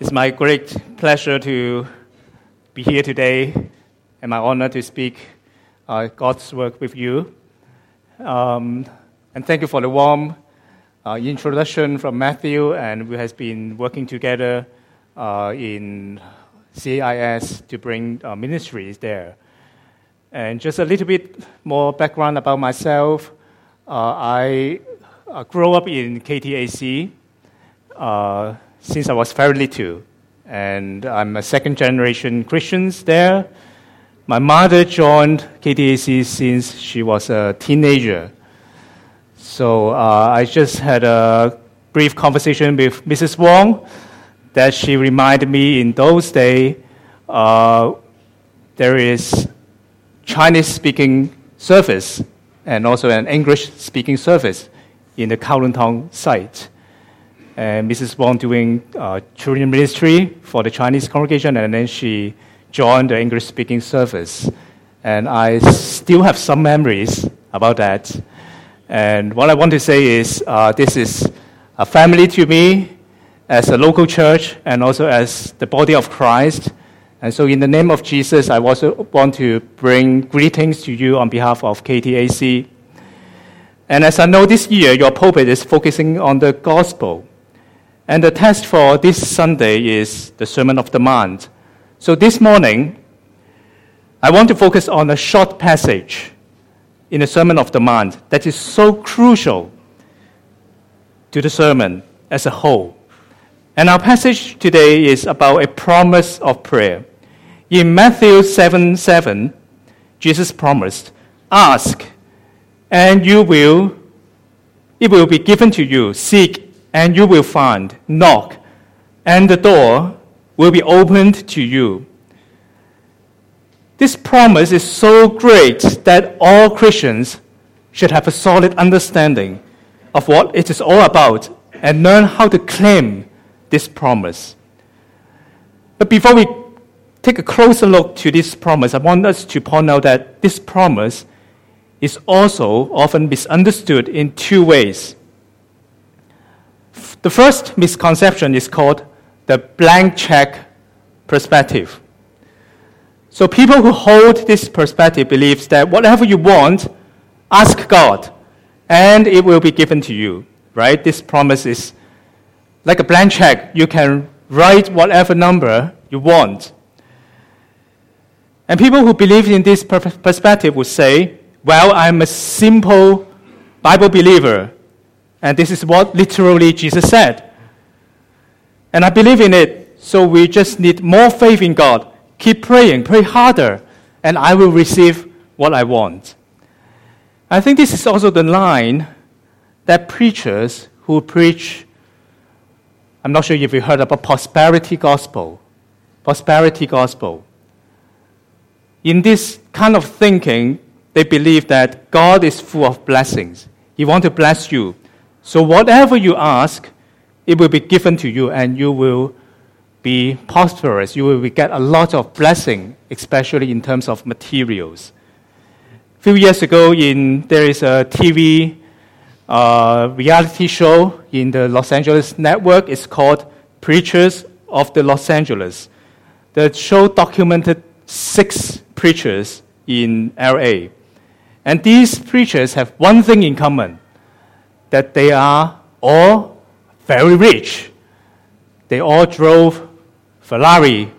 It's my great pleasure to be here today and my honor to speak uh, God's work with you. Um, and thank you for the warm uh, introduction from Matthew, and we have been working together uh, in CIS to bring uh, ministries there. And just a little bit more background about myself. Uh, I uh, grew up in KTAC since I was very little. And I'm a second generation Christian there. My mother joined KTAC since she was a teenager. So uh, I just had a brief conversation with Mrs. Wong that she reminded me in those days uh, there is Chinese speaking service and also an English speaking service in the Kowloon Tong site and Mrs. Wong doing uh, children ministry for the Chinese congregation, and then she joined the English speaking service. And I still have some memories about that. And what I want to say is uh, this is a family to me as a local church and also as the body of Christ. And so, in the name of Jesus, I also want to bring greetings to you on behalf of KTAC. And as I know this year, your pulpit is focusing on the gospel. And the text for this Sunday is the Sermon of the Mount. So this morning, I want to focus on a short passage in the Sermon of the Mount that is so crucial to the sermon as a whole. And our passage today is about a promise of prayer. In Matthew 7 7, Jesus promised, Ask, and you will, it will be given to you. Seek, and you will find. Knock, and the door will be opened to you. This promise is so great that all Christians should have a solid understanding of what it is all about and learn how to claim this promise. But before we take a closer look to this promise, I want us to point out that this promise is also often misunderstood in two ways. The first misconception is called the blank check perspective. So people who hold this perspective believes that whatever you want, ask God, and it will be given to you. Right? This promise is like a blank check. You can write whatever number you want. And people who believe in this perspective would say, well, I'm a simple Bible believer. And this is what literally Jesus said. And I believe in it, so we just need more faith in God. Keep praying, pray harder, and I will receive what I want. I think this is also the line that preachers who preach, I'm not sure if you heard about prosperity gospel. Prosperity gospel. In this kind of thinking, they believe that God is full of blessings. He wants to bless you. So whatever you ask, it will be given to you and you will be prosperous. You will get a lot of blessing, especially in terms of materials. A few years ago, in, there is a TV uh, reality show in the Los Angeles network. It's called Preachers of the Los Angeles. The show documented six preachers in LA. And these preachers have one thing in common that they are all very rich. They all drove Ferrari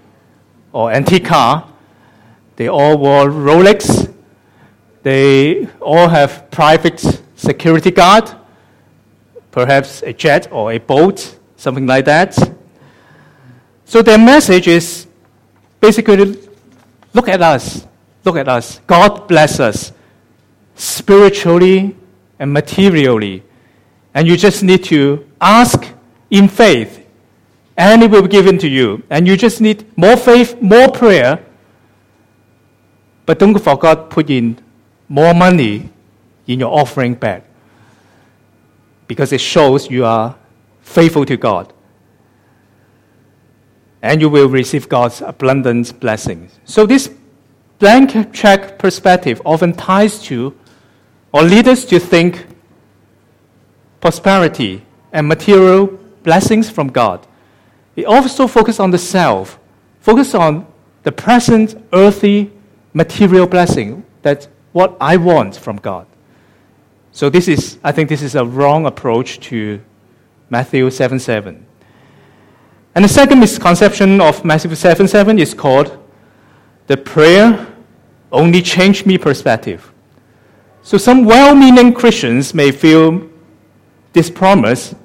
or antique car. They all wore Rolex. They all have private security guard, perhaps a jet or a boat, something like that. So their message is basically look at us. Look at us. God bless us spiritually and materially. And you just need to ask in faith, and it will be given to you. And you just need more faith, more prayer. But don't forget put in more money in your offering bag because it shows you are faithful to God. And you will receive God's abundant blessings. So this blank check perspective often ties to or leads us to think prosperity and material blessings from God. It also focuses on the self, focus on the present earthly material blessing that what I want from God. So this is, I think this is a wrong approach to Matthew 7 7. And the second misconception of Matthew 7 7 is called the prayer only changed me perspective. So some well meaning Christians may feel this promise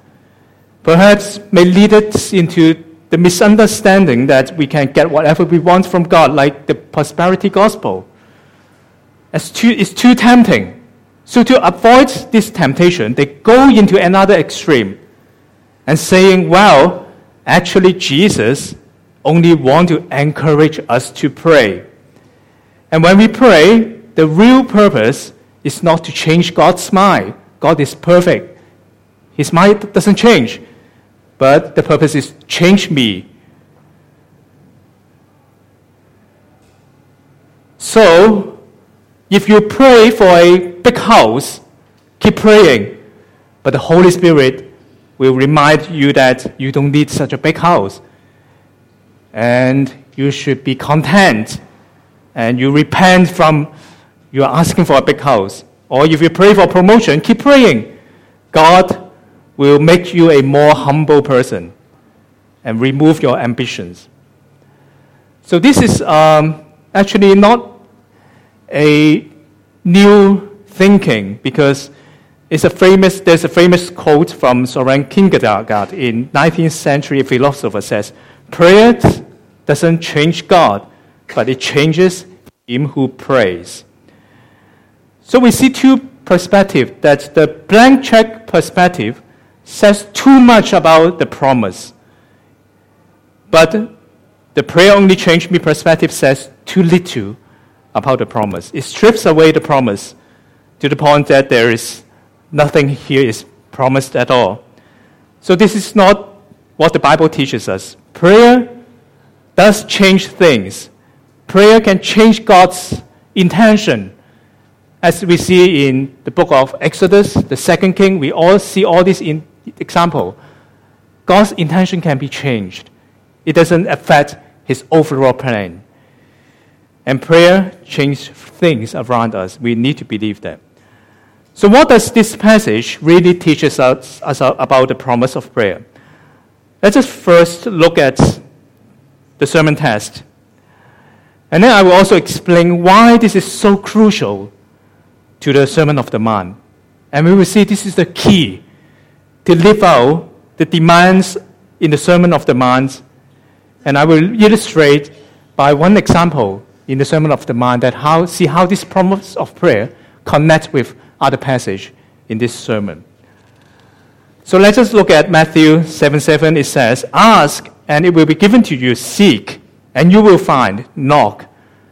perhaps may lead us into the misunderstanding that we can get whatever we want from God, like the prosperity gospel. It's too, it's too tempting. So to avoid this temptation, they go into another extreme and saying, well, actually Jesus only want to encourage us to pray. And when we pray, the real purpose is not to change God's mind. God is perfect. His mind doesn't change. But the purpose is change me. So, if you pray for a big house, keep praying. But the Holy Spirit will remind you that you don't need such a big house. And you should be content. And you repent from you are asking for a big house. Or if you pray for promotion, keep praying. God will make you a more humble person and remove your ambitions. So, this is um, actually not a new thinking because it's a famous, there's a famous quote from Soren Kierkegaard in 19th century philosopher says, prayer doesn't change God, but it changes him who prays. So we see two perspectives that the blank check perspective says too much about the promise. But the prayer only changed me perspective says too little about the promise. It strips away the promise to the point that there is nothing here is promised at all. So this is not what the Bible teaches us. Prayer does change things. Prayer can change God's intention as we see in the book of Exodus, the second king, we all see all this in example. God's intention can be changed. It doesn't affect his overall plan. And prayer changes things around us. We need to believe that. So, what does this passage really teach us, us about the promise of prayer? Let us just first look at the sermon text. And then I will also explain why this is so crucial to the Sermon of the Mount. And we will see this is the key to live out the demands in the Sermon of the Mount. And I will illustrate by one example in the Sermon of the Mount that how see how this promise of prayer connects with other passage in this sermon. So let us look at Matthew 7 7. It says, Ask, and it will be given to you. Seek, and you will find. Knock,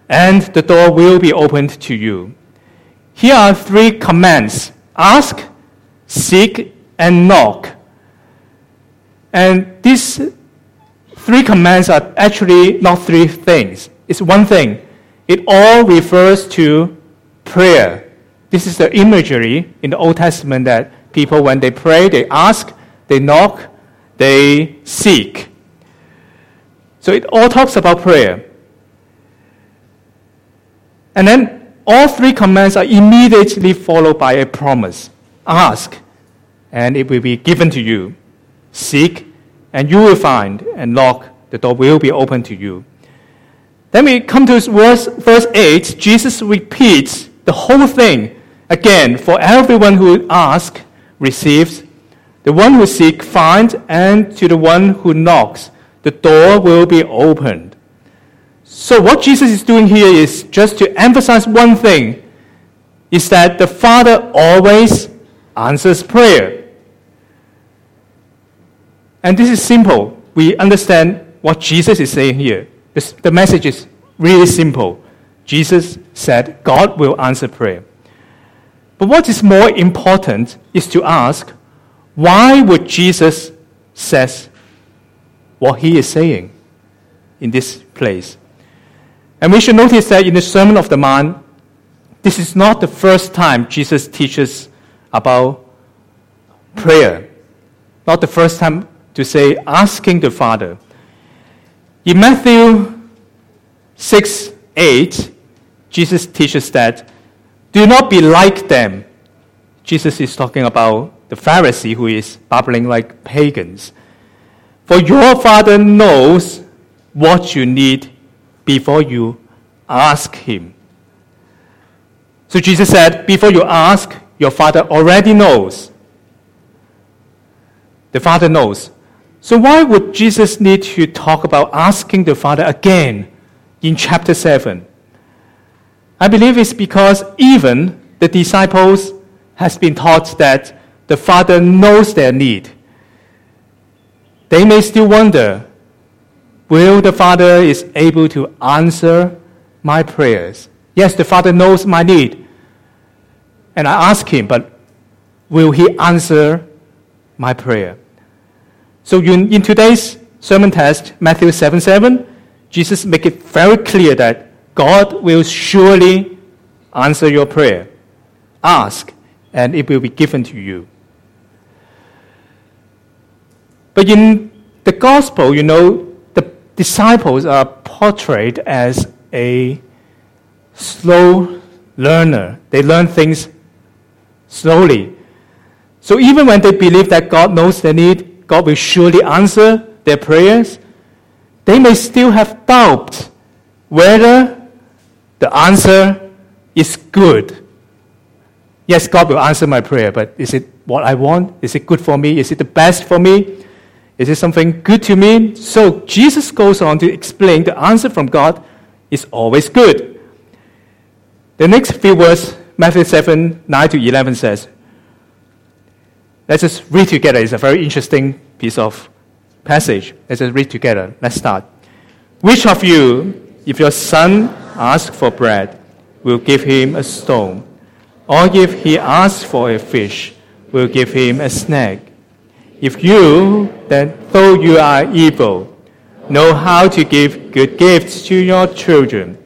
and the door will be opened to you. Here are three commands ask, seek, and knock. And these three commands are actually not three things, it's one thing. It all refers to prayer. This is the imagery in the Old Testament that people, when they pray, they ask, they knock, they seek. So it all talks about prayer. And then all three commands are immediately followed by a promise ask, and it will be given to you. Seek, and you will find, and knock, the door will be open to you. Then we come to verse, verse 8. Jesus repeats the whole thing again. For everyone who asks, receives. The one who seeks, finds. And to the one who knocks, the door will be opened. So what Jesus is doing here is just to emphasize one thing is that the Father always answers prayer. And this is simple. We understand what Jesus is saying here. The, the message is really simple. Jesus said God will answer prayer. But what is more important is to ask, why would Jesus says what he is saying in this place? And we should notice that in the Sermon of the Mount, this is not the first time Jesus teaches about prayer. Not the first time to say asking the Father. In Matthew 6 8, Jesus teaches that do not be like them. Jesus is talking about the Pharisee who is babbling like pagans. For your Father knows what you need before you ask Him. So Jesus said, Before you ask, your Father already knows. The Father knows. So why would Jesus need to talk about asking the Father again in chapter 7? I believe it's because even the disciples has been taught that the Father knows their need. They may still wonder, will the Father is able to answer my prayers? Yes, the Father knows my need. And I ask him, but will he answer my prayer? So in, in today's sermon text, Matthew 7 7, Jesus make it very clear that God will surely answer your prayer. Ask, and it will be given to you. But in the gospel, you know, the disciples are portrayed as a slow learner. They learn things slowly. So even when they believe that God knows their need, God will surely answer their prayers, they may still have doubt whether the answer is good. Yes, God will answer my prayer, but is it what I want? Is it good for me? Is it the best for me? Is it something good to me? So Jesus goes on to explain the answer from God is always good. The next few words, Matthew 7 9 to 11 says, Let's just read together. It's a very interesting piece of passage. Let's just read together. Let's start. Which of you, if your son asks for bread, will give him a stone? Or if he asks for a fish, will give him a snake? If you, then though you are evil, know how to give good gifts to your children,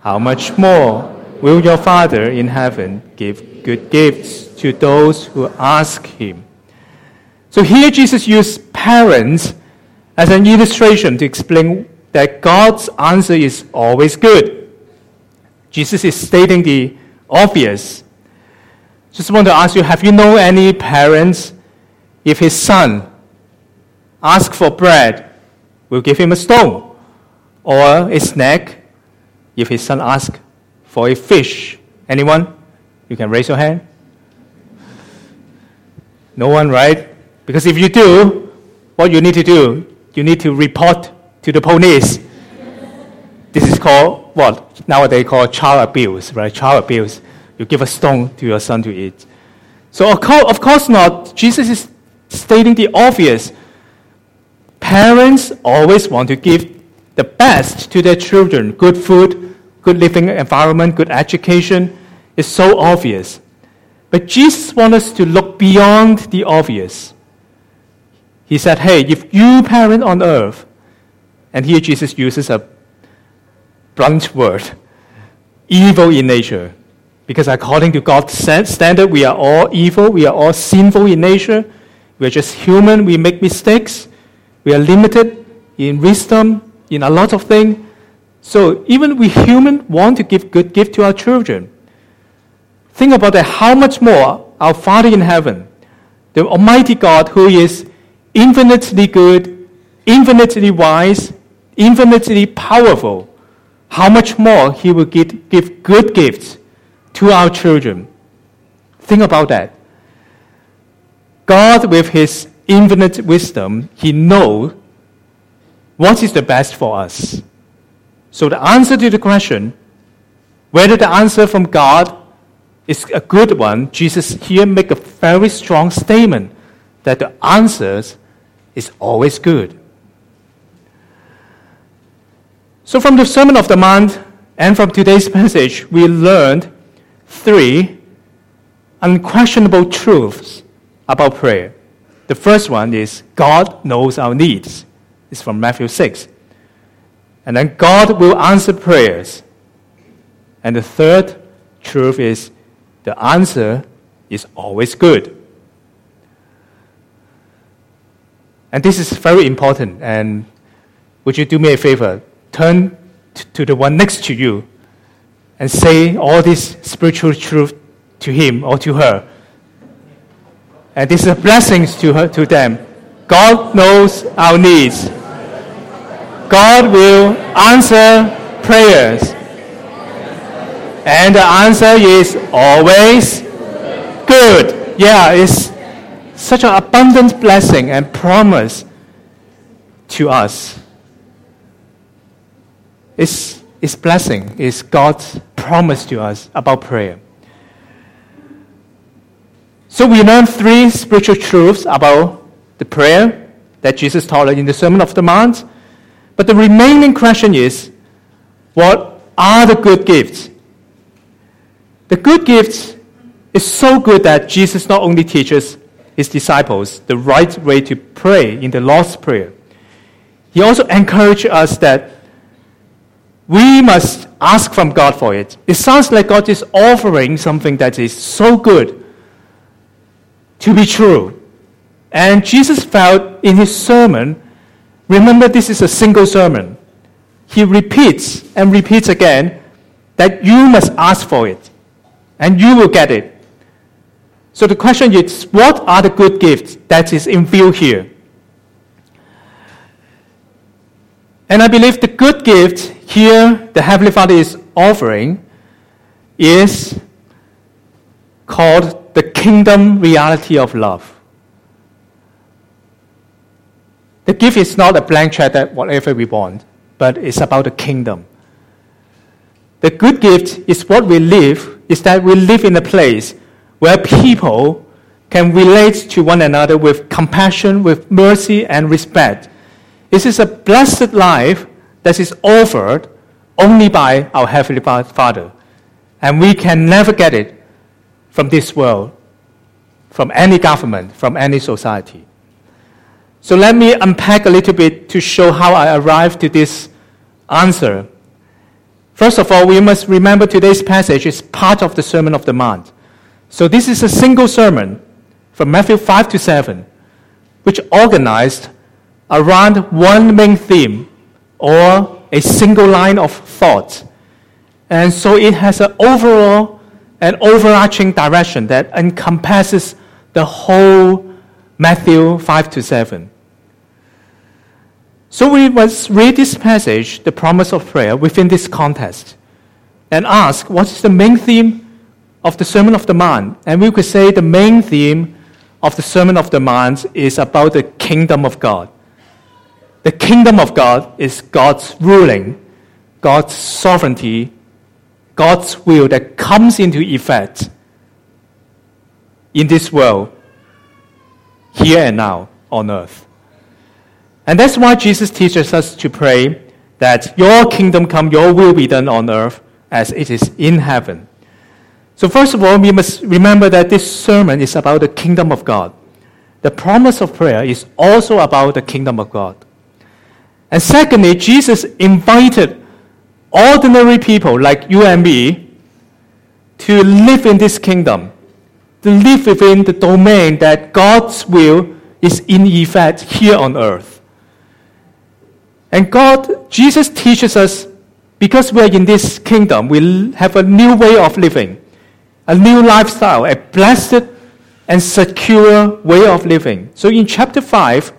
how much more will your Father in heaven give good gifts to those who ask him? So here Jesus used parents as an illustration to explain that God's answer is always good. Jesus is stating the obvious. Just want to ask you, have you known any parents if his son asks for bread, will give him a stone or a snack? if his son asks for a fish. Anyone? You can raise your hand. No one, right? Because if you do, what you need to do, you need to report to the police. this is called what nowadays called child abuse, right? Child abuse. You give a stone to your son to eat. So of course not. Jesus is stating the obvious. Parents always want to give the best to their children good food, good living environment, good education. It's so obvious. But Jesus wants us to look beyond the obvious. He said, Hey, if you parent on earth, and here Jesus uses a blunt word, evil in nature, because according to God's standard, we are all evil, we are all sinful in nature. We're just human, we make mistakes, we are limited in wisdom, in a lot of things. So even we human want to give good gift to our children. Think about that, how much more our Father in heaven, the Almighty God who is infinitely good, infinitely wise, infinitely powerful, how much more He will give, give good gifts to our children. Think about that. God, with His infinite wisdom, He knows what is the best for us. So the answer to the question, whether the answer from God is a good one, Jesus here make a very strong statement that the answers is always good. So from the Sermon of the Mount and from today's passage, we learned three unquestionable truths about prayer. The first one is God knows our needs. It's from Matthew 6. And then God will answer prayers. And the third truth is the answer is always good. And this is very important. And would you do me a favor? Turn to the one next to you and say all this spiritual truth to him or to her. And this is a blessing to, her, to them. God knows our needs. God will answer prayers. And the answer is always good. Yeah, it's such an abundant blessing and promise to us. It's, it's blessing, it's God's promise to us about prayer. So we learn three spiritual truths about the prayer that Jesus taught in the Sermon of the Mount. But the remaining question is what are the good gifts? The good gifts is so good that Jesus not only teaches his disciples the right way to pray in the Lord's Prayer, he also encouraged us that we must ask from God for it. It sounds like God is offering something that is so good to be true. And Jesus felt in his sermon, remember this is a single sermon. He repeats and repeats again that you must ask for it and you will get it. So the question is what are the good gifts that is in view here? And I believe the good gift here the Heavenly Father is offering is called the kingdom reality of love. The gift is not a blank check that whatever we want, but it's about the kingdom. The good gift is what we live, is that we live in a place where people can relate to one another with compassion, with mercy, and respect. This is a blessed life that is offered only by our Heavenly Father. And we can never get it from this world, from any government, from any society. So let me unpack a little bit to show how I arrived to this answer. First of all, we must remember today's passage is part of the Sermon of the Mount. So this is a single sermon from Matthew 5 to 7, which organized around one main theme or a single line of thought. And so it has an overall and overarching direction that encompasses the whole Matthew 5 to 7. So we must read this passage, the promise of prayer, within this context and ask what is the main theme of the Sermon of the Mount? And we could say the main theme of the Sermon of the Mount is about the kingdom of God. The kingdom of God is God's ruling, God's sovereignty, God's will that comes into effect in this world, here and now on earth. And that's why Jesus teaches us to pray that your kingdom come, your will be done on earth as it is in heaven. So, first of all, we must remember that this sermon is about the kingdom of God. The promise of prayer is also about the kingdom of God. And secondly, Jesus invited ordinary people like you and me to live in this kingdom, to live within the domain that God's will is in effect here on earth. And God, Jesus teaches us because we're in this kingdom, we have a new way of living, a new lifestyle, a blessed and secure way of living. So in chapter 5,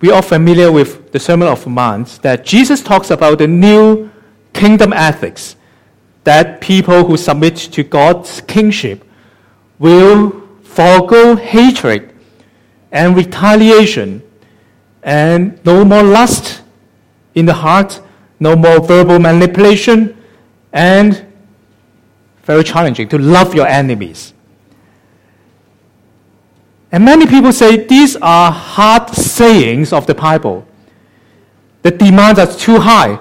we are familiar with the Sermon of Mount that Jesus talks about the new kingdom ethics that people who submit to God's kingship will forego hatred and retaliation and no more lust in the heart, no more verbal manipulation, and very challenging to love your enemies. And many people say these are hard sayings of the Bible. The demands are too high,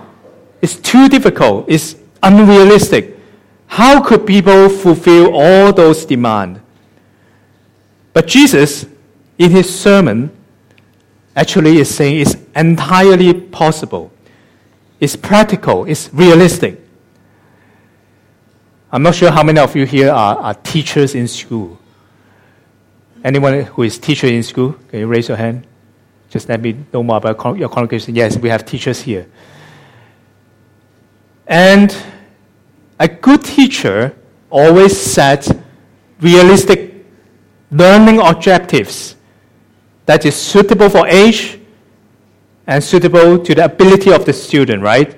it's too difficult, it's unrealistic. How could people fulfill all those demands? But Jesus, in his sermon, actually is saying it's entirely possible. It's practical, it's realistic. I'm not sure how many of you here are, are teachers in school. Anyone who is teacher in school, can you raise your hand? Just let me know more about your congregation. Yes, we have teachers here. And a good teacher always sets realistic learning objectives that is suitable for age and suitable to the ability of the student, right?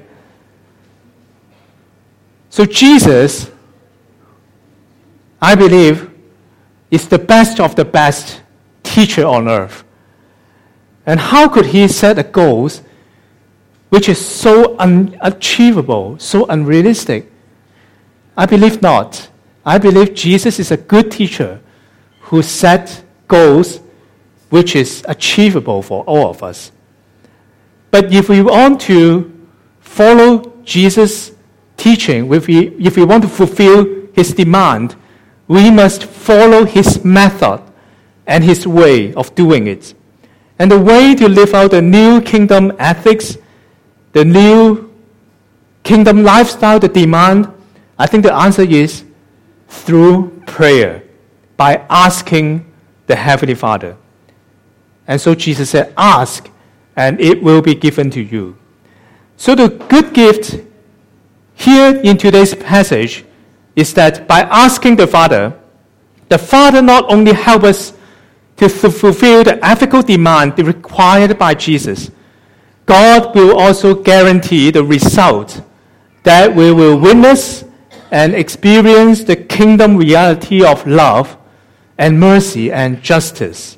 So Jesus, I believe, is the best of the best teacher on earth. And how could he set a goals which is so unachievable, so unrealistic? I believe not. I believe Jesus is a good teacher who set goals which is achievable for all of us. But if we want to follow Jesus' teaching, if we, if we want to fulfill his demand, we must follow his method and his way of doing it. And the way to live out the new kingdom ethics, the new kingdom lifestyle, the demand, I think the answer is through prayer, by asking the Heavenly Father. And so Jesus said, Ask, and it will be given to you. So the good gift here in today's passage is that by asking the Father, the Father not only helps us to fulfill the ethical demand required by Jesus, God will also guarantee the result that we will witness and experience the kingdom reality of love and mercy and justice.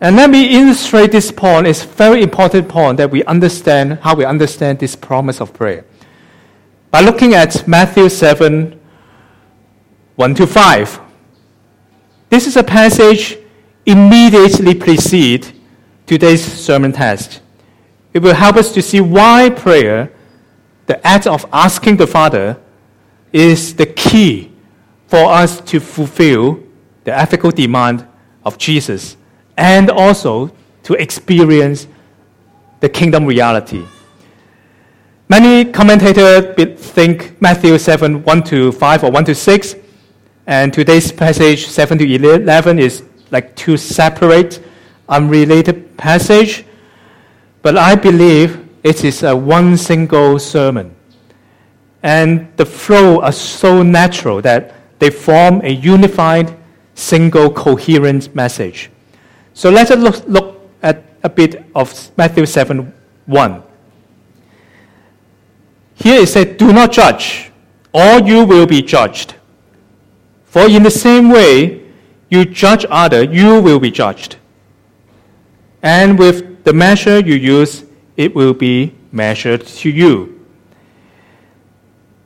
And let me illustrate this point. It's a very important point that we understand how we understand this promise of prayer. By looking at Matthew 7 1 to 5. This is a passage immediately precede today's sermon text. It will help us to see why prayer, the act of asking the Father, is the key for us to fulfill the ethical demand of Jesus and also to experience the kingdom reality. Many commentators think Matthew 7 1 to 5 or 1 to 6, and today's passage 7 to 11 is like two separate, unrelated passage. But I believe it is a one single sermon. And the flow are so natural that they form a unified, single, coherent message. So let us look, look at a bit of Matthew 7 1. Here it said, Do not judge, or you will be judged. For in the same way you judge other, you will be judged. And with the measure you use, it will be measured to you.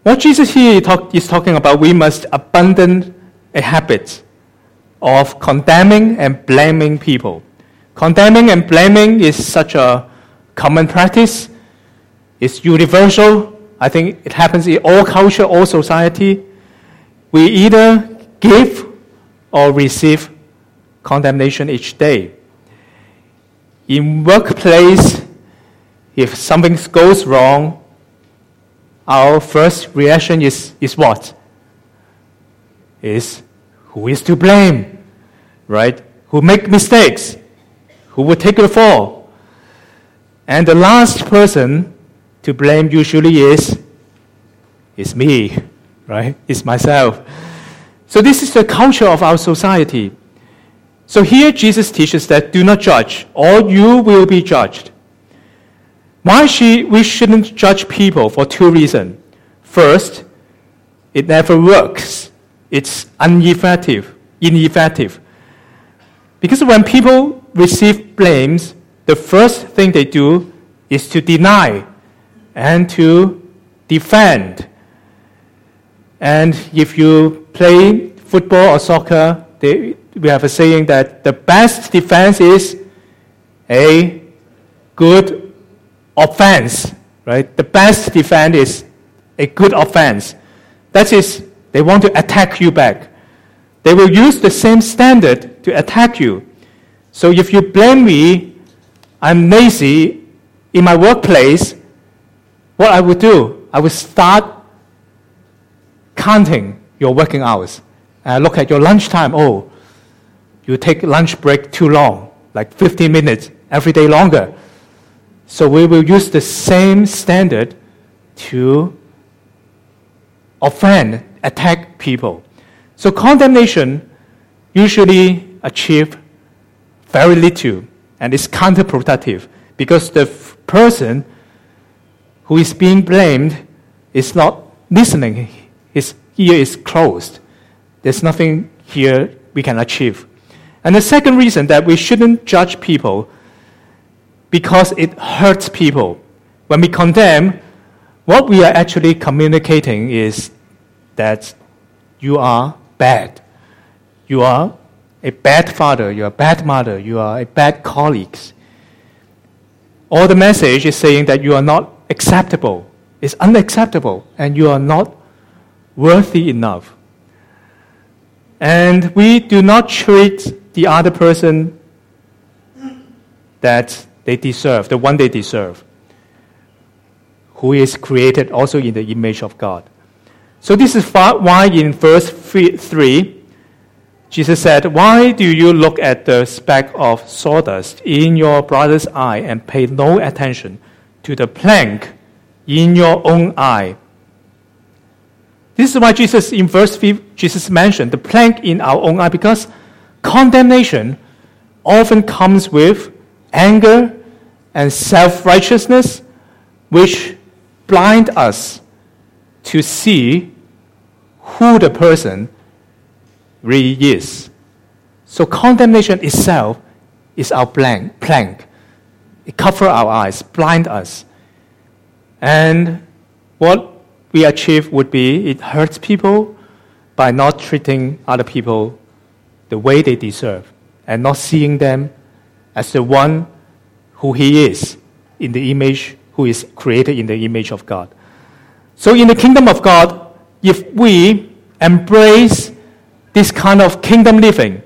What Jesus here is talking about, we must abandon a habit of condemning and blaming people. Condemning and blaming is such a common practice. It's universal. I think it happens in all culture, all society. We either give or receive condemnation each day. In workplace, if something goes wrong, our first reaction is, is what? Is who is to blame? Right? Who make mistakes? Who will take the fall? And the last person to blame usually is is me, right? It's myself. So this is the culture of our society. So here Jesus teaches that do not judge, or you will be judged. Why should, we shouldn't judge people for two reasons. First, it never works. It's ineffective. Ineffective. Because when people receive blames, the first thing they do is to deny and to defend. And if you play football or soccer, they, we have a saying that the best defense is a good offense, right? The best defense is a good offense. That is, they want to attack you back. They will use the same standard to attack you. So if you blame me, I'm lazy in my workplace, what I would do, I would start counting your working hours. And look at your lunchtime. Oh, you take lunch break too long, like 15 minutes. every day longer. So we will use the same standard to offend, attack people. So condemnation usually achieve very little and is counterproductive because the f- person who is being blamed is not listening. His ear is closed. There's nothing here we can achieve. And the second reason that we shouldn't judge people because it hurts people. When we condemn, what we are actually communicating is that you are bad. You are a bad father, you are a bad mother, you are a bad colleague. Or the message is saying that you are not acceptable, it's unacceptable, and you are not worthy enough. And we do not treat the other person that they deserve, the one they deserve, who is created also in the image of God. So, this is why in verse 3, Jesus said, Why do you look at the speck of sawdust in your brother's eye and pay no attention to the plank in your own eye? This is why Jesus, in verse 5, Jesus mentioned the plank in our own eye because condemnation often comes with anger and self righteousness, which blind us to see who the person really is. So condemnation itself is our blank, plank. It covers our eyes, blind us. And what we achieve would be it hurts people by not treating other people the way they deserve and not seeing them as the one who he is in the image, who is created in the image of God. So, in the kingdom of God, if we embrace this kind of kingdom living,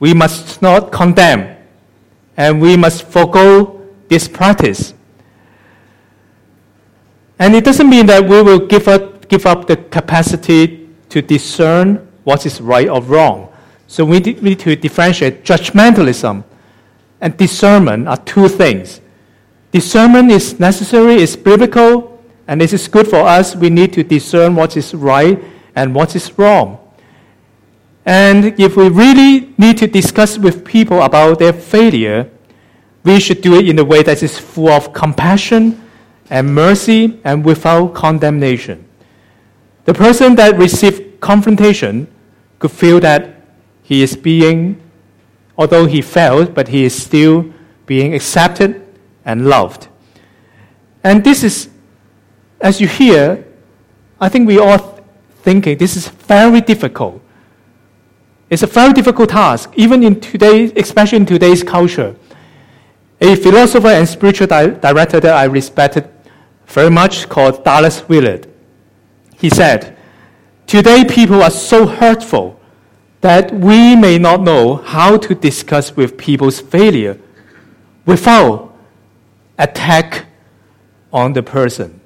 we must not condemn and we must forego this practice. And it doesn't mean that we will give up, give up the capacity to discern what is right or wrong. So we need to differentiate judgmentalism and discernment are two things. Discernment is necessary, it's biblical, and this is good for us. We need to discern what is right and what is wrong. And if we really need to discuss with people about their failure, we should do it in a way that is full of compassion and mercy and without condemnation. The person that received confrontation could feel that he is being, although he failed, but he is still being accepted and loved. And this is as you hear, I think we all thinking this is very difficult. It's a very difficult task, even in today's, especially in today's culture. A philosopher and spiritual di- director that I respected very much called Dallas Willard. He said, Today people are so hurtful that we may not know how to discuss with people's failure without attack on the person.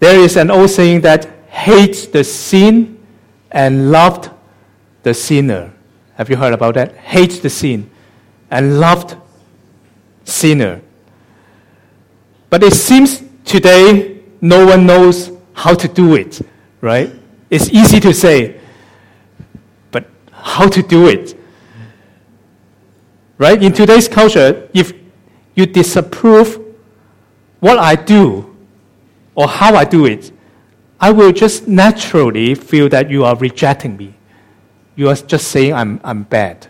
There is an old saying that hates the sin and loved the sinner. Have you heard about that? Hates the sin and loved sinner. But it seems today no one knows how to do it, right? It's easy to say, but how to do it? Right? In today's culture, if you disapprove what I do, or how I do it, I will just naturally feel that you are rejecting me. You are just saying I'm, I'm bad.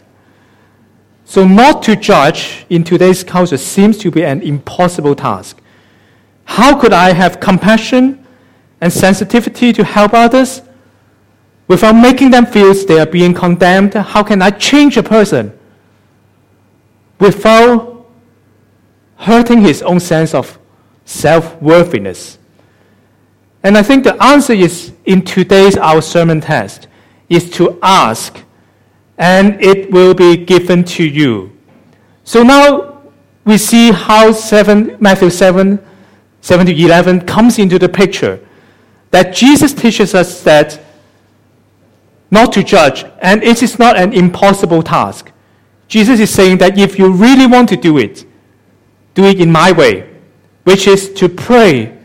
So, not to judge in today's culture seems to be an impossible task. How could I have compassion and sensitivity to help others without making them feel they are being condemned? How can I change a person without hurting his own sense of self worthiness? And I think the answer is in today's our sermon test is to ask and it will be given to you. So now we see how 7, Matthew 7, 7 to 11 comes into the picture. That Jesus teaches us that not to judge, and it is not an impossible task. Jesus is saying that if you really want to do it, do it in my way, which is to pray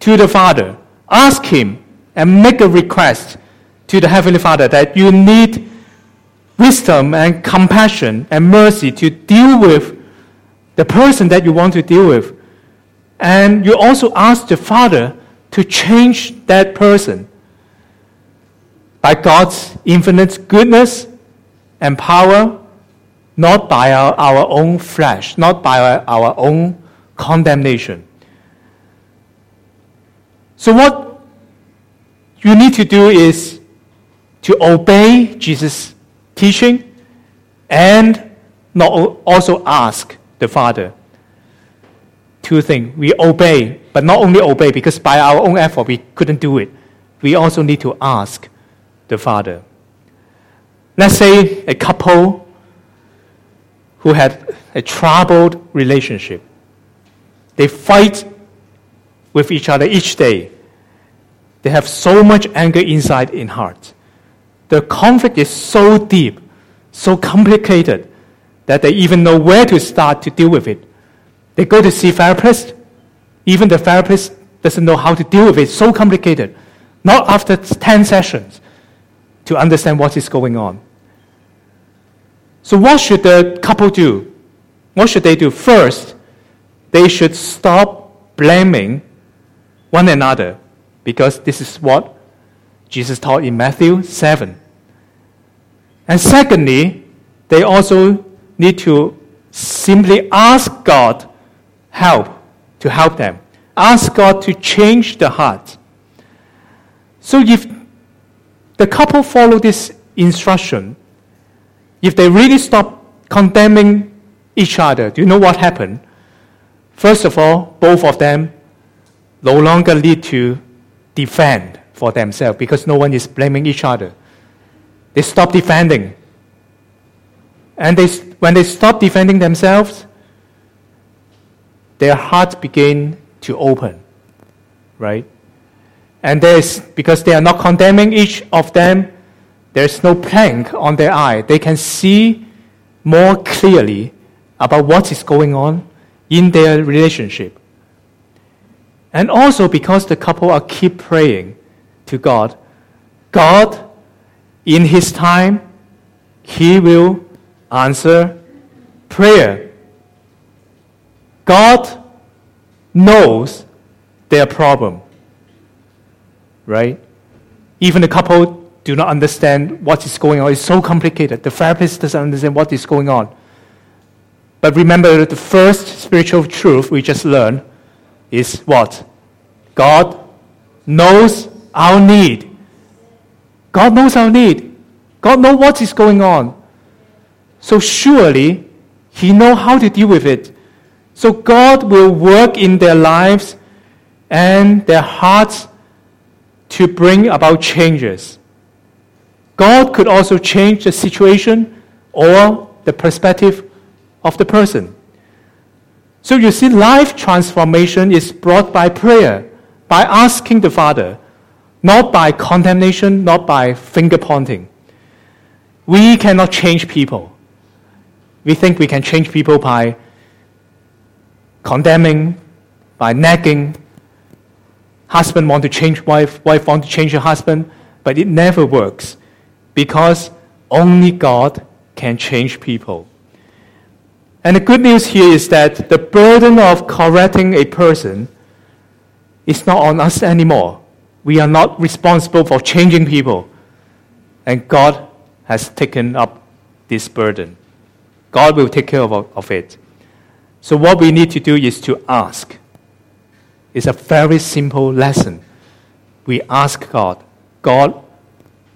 to the Father, ask Him, and make a request to the Heavenly Father that you need wisdom and compassion and mercy to deal with the person that you want to deal with. And you also ask the Father to change that person by God's infinite goodness and power, not by our, our own flesh, not by our, our own condemnation. So, what you need to do is to obey Jesus' teaching and not also ask the Father. Two things. We obey, but not only obey, because by our own effort we couldn't do it. We also need to ask the Father. Let's say a couple who had a troubled relationship. They fight with each other each day. They have so much anger inside in heart. The conflict is so deep, so complicated that they even know where to start to deal with it. They go to see therapist. Even the therapist doesn't know how to deal with it. It's so complicated. Not after 10 sessions to understand what is going on. So what should the couple do? What should they do? First, they should stop blaming one another because this is what Jesus taught in Matthew 7. And secondly, they also need to simply ask God help to help them. Ask God to change the heart. So if the couple follow this instruction, if they really stop condemning each other, do you know what happened? First of all, both of them no longer need to defend for themselves because no one is blaming each other. They stop defending. And they, when they stop defending themselves, their hearts begin to open, right? And there's, because they are not condemning each of them, there's no plank on their eye. They can see more clearly about what is going on in their relationship. And also because the couple are keep praying to God, God, in His time, He will answer prayer. God knows their problem. Right? Even the couple do not understand what is going on. It's so complicated. The therapist doesn't understand what is going on. But remember, the first spiritual truth we just learned is what? God knows our need. God knows our need. God knows what is going on. So surely He knows how to deal with it. So God will work in their lives and their hearts to bring about changes. God could also change the situation or the perspective of the person. So you see, life transformation is brought by prayer, by asking the Father, not by condemnation, not by finger pointing. We cannot change people. We think we can change people by condemning, by nagging. Husband want to change wife, wife want to change her husband, but it never works because only God can change people. And the good news here is that the burden of correcting a person is not on us anymore. We are not responsible for changing people. And God has taken up this burden. God will take care of, of it. So, what we need to do is to ask. It's a very simple lesson. We ask God. God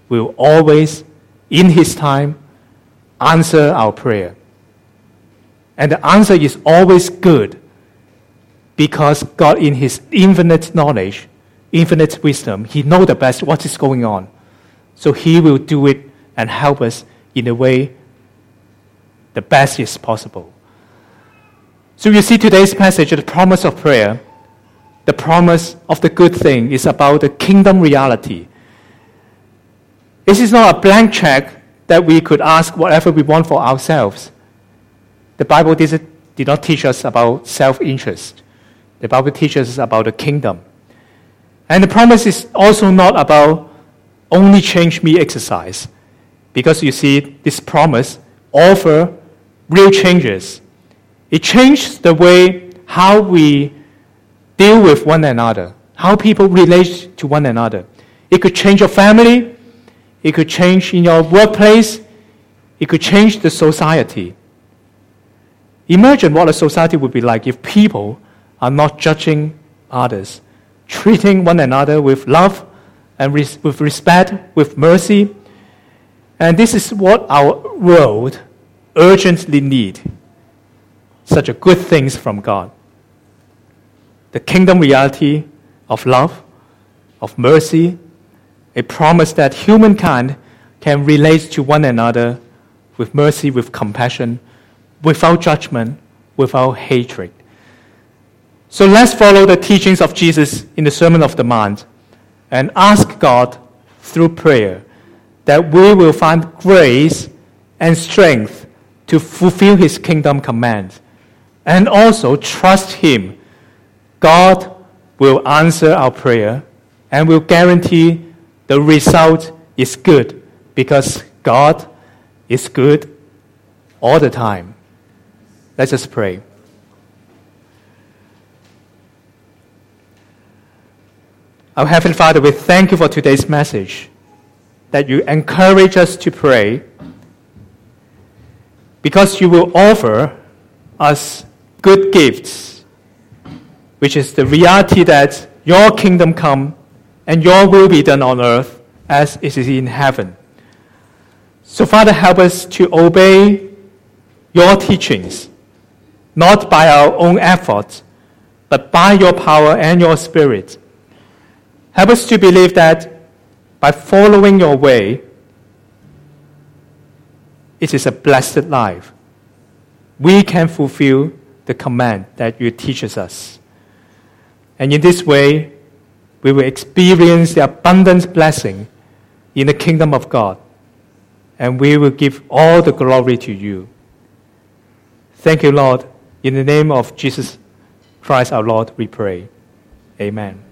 will always, in His time, answer our prayer. And the answer is always good because God, in His infinite knowledge, infinite wisdom, He knows the best what is going on. So He will do it and help us in a way the best is possible. So you see today's passage, the promise of prayer, the promise of the good thing is about the kingdom reality. This is not a blank check that we could ask whatever we want for ourselves. The Bible did, not teach us about self interest. The Bible teaches us about the kingdom. And the promise is also not about only change me exercise. Because you see, this promise offers real changes. It changes the way how we deal with one another, how people relate to one another. It could change your family, it could change in your workplace, it could change the society. Imagine what a society would be like if people are not judging others, treating one another with love and res- with respect, with mercy. And this is what our world urgently need. Such a good things from God. The kingdom reality of love, of mercy, a promise that humankind can relate to one another with mercy, with compassion, without judgment, without hatred. So let's follow the teachings of Jesus in the Sermon of the Mount and ask God through prayer that we will find grace and strength to fulfill His kingdom commands and also trust Him. God will answer our prayer and will guarantee the result is good because God is good all the time. Let's just pray. Our Heavenly Father, we thank you for today's message, that you encourage us to pray because you will offer us good gifts, which is the reality that your kingdom come and your will be done on earth as it is in heaven. So, Father, help us to obey your teachings, not by our own efforts, but by your power and your spirit. Help us to believe that by following your way, it is a blessed life. We can fulfill the command that you teach us. And in this way, we will experience the abundant blessing in the kingdom of God. And we will give all the glory to you. Thank you, Lord. In the name of Jesus Christ our Lord, we pray. Amen.